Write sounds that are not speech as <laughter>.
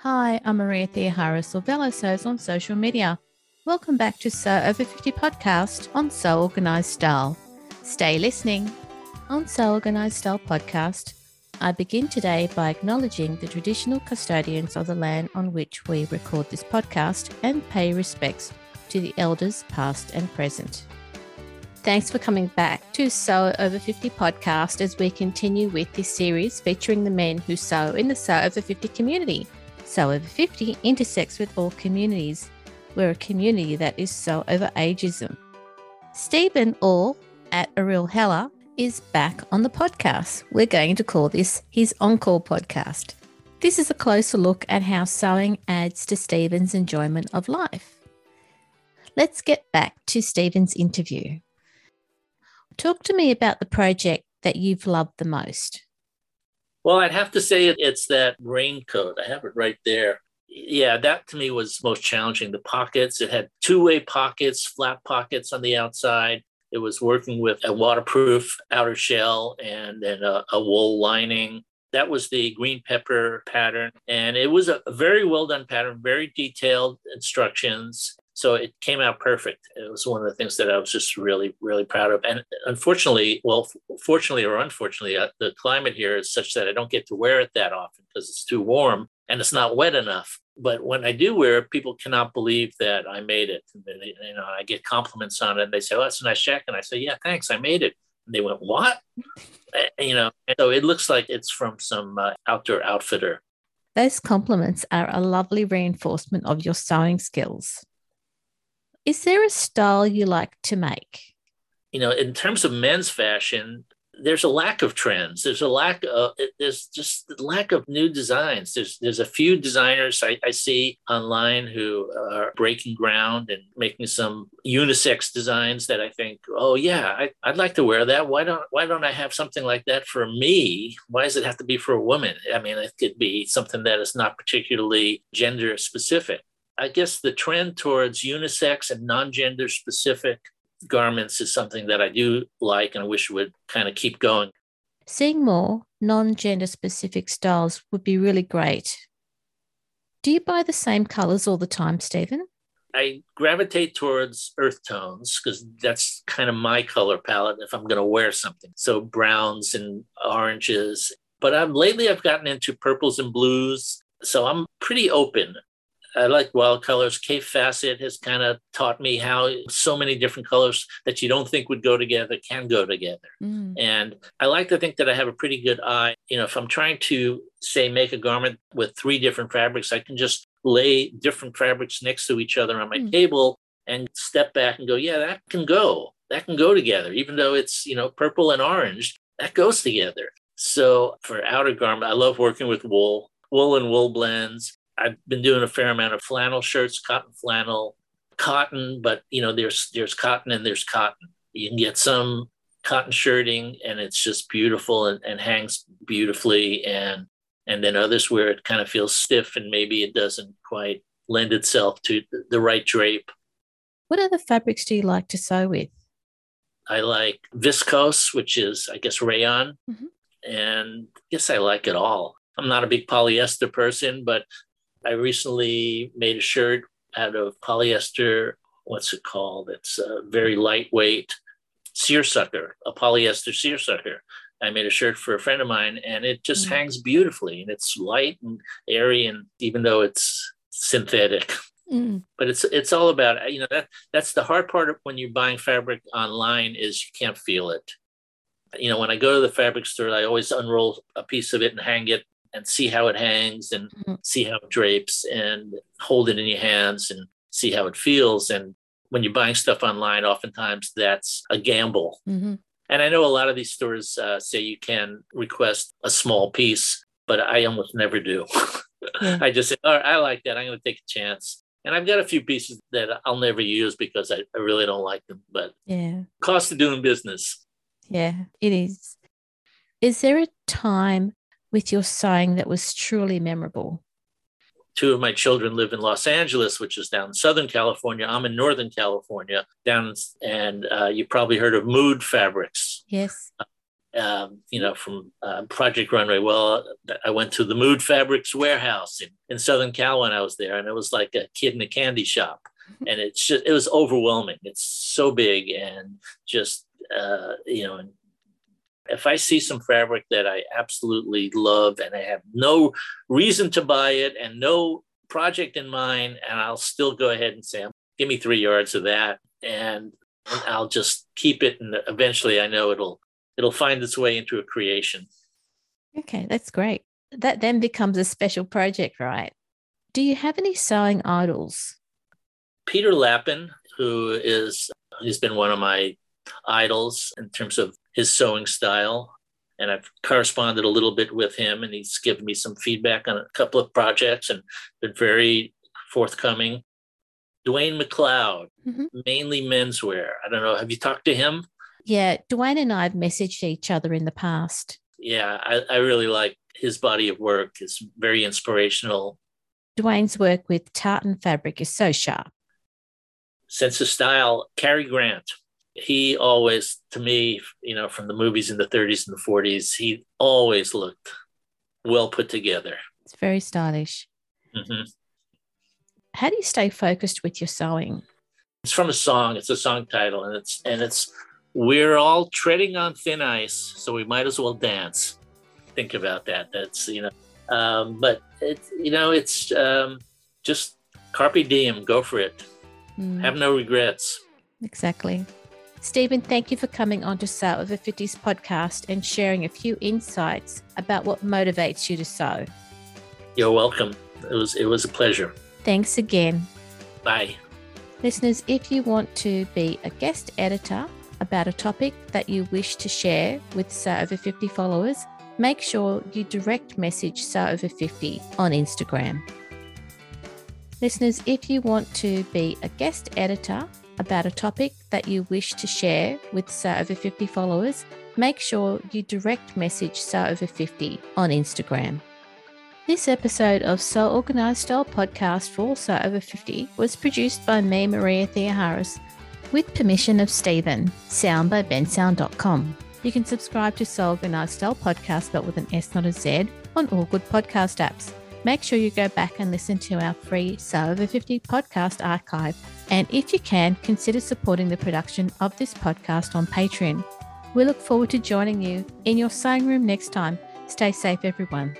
Hi, I'm Maria Theoharis or Velo Sews on social media. Welcome back to Sew Over 50 podcast on Sew Organized Style. Stay listening. On Sew Organized Style podcast, I begin today by acknowledging the traditional custodians of the land on which we record this podcast and pay respects to the elders past and present. Thanks for coming back to Sew Over 50 podcast as we continue with this series featuring the men who sew in the Sew Over 50 community. Sew Over 50 intersects with all communities. We're a community that is so over ageism. Stephen Orr at Ariel Heller is back on the podcast. We're going to call this his Encore podcast. This is a closer look at how sewing adds to Stephen's enjoyment of life. Let's get back to Stephen's interview. Talk to me about the project that you've loved the most. Well, I'd have to say it's that raincoat. I have it right there. Yeah, that to me was most challenging. The pockets, it had two way pockets, flat pockets on the outside. It was working with a waterproof outer shell and then a, a wool lining. That was the green pepper pattern. And it was a very well done pattern, very detailed instructions. So it came out perfect. It was one of the things that I was just really, really proud of. And unfortunately, well, fortunately or unfortunately, uh, the climate here is such that I don't get to wear it that often because it's too warm and it's not wet enough. But when I do wear it, people cannot believe that I made it. You know, I get compliments on it. And they say, "Oh, that's a nice jacket." And I say, "Yeah, thanks, I made it." And they went, "What?" <laughs> you know, so it looks like it's from some uh, outdoor outfitter. Those compliments are a lovely reinforcement of your sewing skills. Is there a style you like to make? You know, in terms of men's fashion, there's a lack of trends. There's a lack of there's just lack of new designs. There's there's a few designers I, I, see online who are breaking ground and making some unisex designs that I think, oh yeah, I, I'd like to wear that. Why don't why don't I have something like that for me? Why does it have to be for a woman? I mean, it could be something that is not particularly gender specific. I guess the trend towards unisex and non gender specific garments is something that I do like and I wish would kind of keep going. Seeing more non gender specific styles would be really great. Do you buy the same colors all the time, Stephen? I gravitate towards earth tones because that's kind of my color palette if I'm going to wear something. So browns and oranges. But I'm lately I've gotten into purples and blues. So I'm pretty open. I like wild colors. Kaffe Fassett has kind of taught me how so many different colors that you don't think would go together can go together. Mm. And I like to think that I have a pretty good eye. You know, if I'm trying to say make a garment with three different fabrics, I can just lay different fabrics next to each other on my mm. table and step back and go, yeah, that can go. That can go together, even though it's, you know, purple and orange, that goes together. So for outer garment, I love working with wool, wool and wool blends. I've been doing a fair amount of flannel shirts, cotton flannel, cotton, but you know, there's there's cotton and there's cotton. You can get some cotton shirting and it's just beautiful and, and hangs beautifully and and then others where it kind of feels stiff and maybe it doesn't quite lend itself to the right drape. What other fabrics do you like to sew with? I like viscose, which is, I guess, rayon. Mm-hmm. And I guess I like it all. I'm not a big polyester person, but I recently made a shirt out of polyester. What's it called? It's a very lightweight seersucker, a polyester seersucker. I made a shirt for a friend of mine and it just mm. hangs beautifully and it's light and airy and even though it's synthetic. Mm. But it's it's all about you know that that's the hard part of when you're buying fabric online is you can't feel it. You know, when I go to the fabric store, I always unroll a piece of it and hang it and see how it hangs and mm-hmm. see how it drapes and hold it in your hands and see how it feels. And when you're buying stuff online, oftentimes that's a gamble. Mm-hmm. And I know a lot of these stores uh, say you can request a small piece, but I almost never do. <laughs> yeah. I just say, all right, I like that. I'm going to take a chance. And I've got a few pieces that I'll never use because I, I really don't like them. But yeah, cost of doing business. Yeah, it is. Is there a time with your sewing that was truly memorable? Two of my children live in Los Angeles, which is down in Southern California. I'm in Northern California, down and uh, you probably heard of Mood Fabrics. Yes. um, you know, from uh, Project Runway. Well, I went to the Mood Fabrics warehouse in, in Southern Cal when I was there, and it was like a kid in a candy shop. <laughs> And it's just, it was overwhelming. It's so big and just, uh, you know, if I see some fabric that I absolutely love and I have no reason to buy it and no project in mind, and I'll still go ahead and say, give me three yards of that. And I'll just keep it. And eventually I know it'll it'll find its way into a creation. Okay, that's great. That then becomes a special project, right? Do you have any sewing idols? Peter Lappin, who is he's been one of my idols in terms of his sewing style. And I've corresponded a little bit with him, and he's given me some feedback on a couple of projects and been very forthcoming. Dwayne McLeod, mm-hmm. mainly menswear. I don't know. Have you talked to him? Yeah, Dwayne and I have messaged each other in the past. Yeah, I, I really like his body of work. It's very inspirational. Dwayne's work with tartan fabric is so sharp. Sense of style, Cary Grant. He always, to me, you know, from the movies in the 30s and the 40s, he always looked well put together. It's very stylish. Mm-hmm. How do you stay focused with your sewing? It's from a song. It's a song title, and it's and it's we're all treading on thin ice, so we might as well dance. Think about that. That's you know, um, but it's you know, it's um, just carpe diem. Go for it. Mm. Have no regrets. Exactly. Stephen, thank you for coming on to Sew Over 50s podcast and sharing a few insights about what motivates you to sew. You're welcome. It was it was a pleasure. Thanks again. Bye. Listeners, if you want to be a guest editor about a topic that you wish to share with Sew Over 50 followers, make sure you direct message Sew Over 50 on Instagram. Listeners, if you want to be a guest editor about a topic that you wish to share with Sew Over 50 followers, make sure you direct message Sew Over 50 on Instagram. This episode of Sew Organised Style podcast for Sew Over 50 was produced by me, Maria Theoharis, with permission of Stephen, sound by bensound.com. You can subscribe to Sew Organised Style podcast, but with an S, not a Z, on all good podcast apps. Make sure you go back and listen to our free Sew Over 50 podcast archive. And if you can, consider supporting the production of this podcast on Patreon. We look forward to joining you in your sewing room next time. Stay safe, everyone.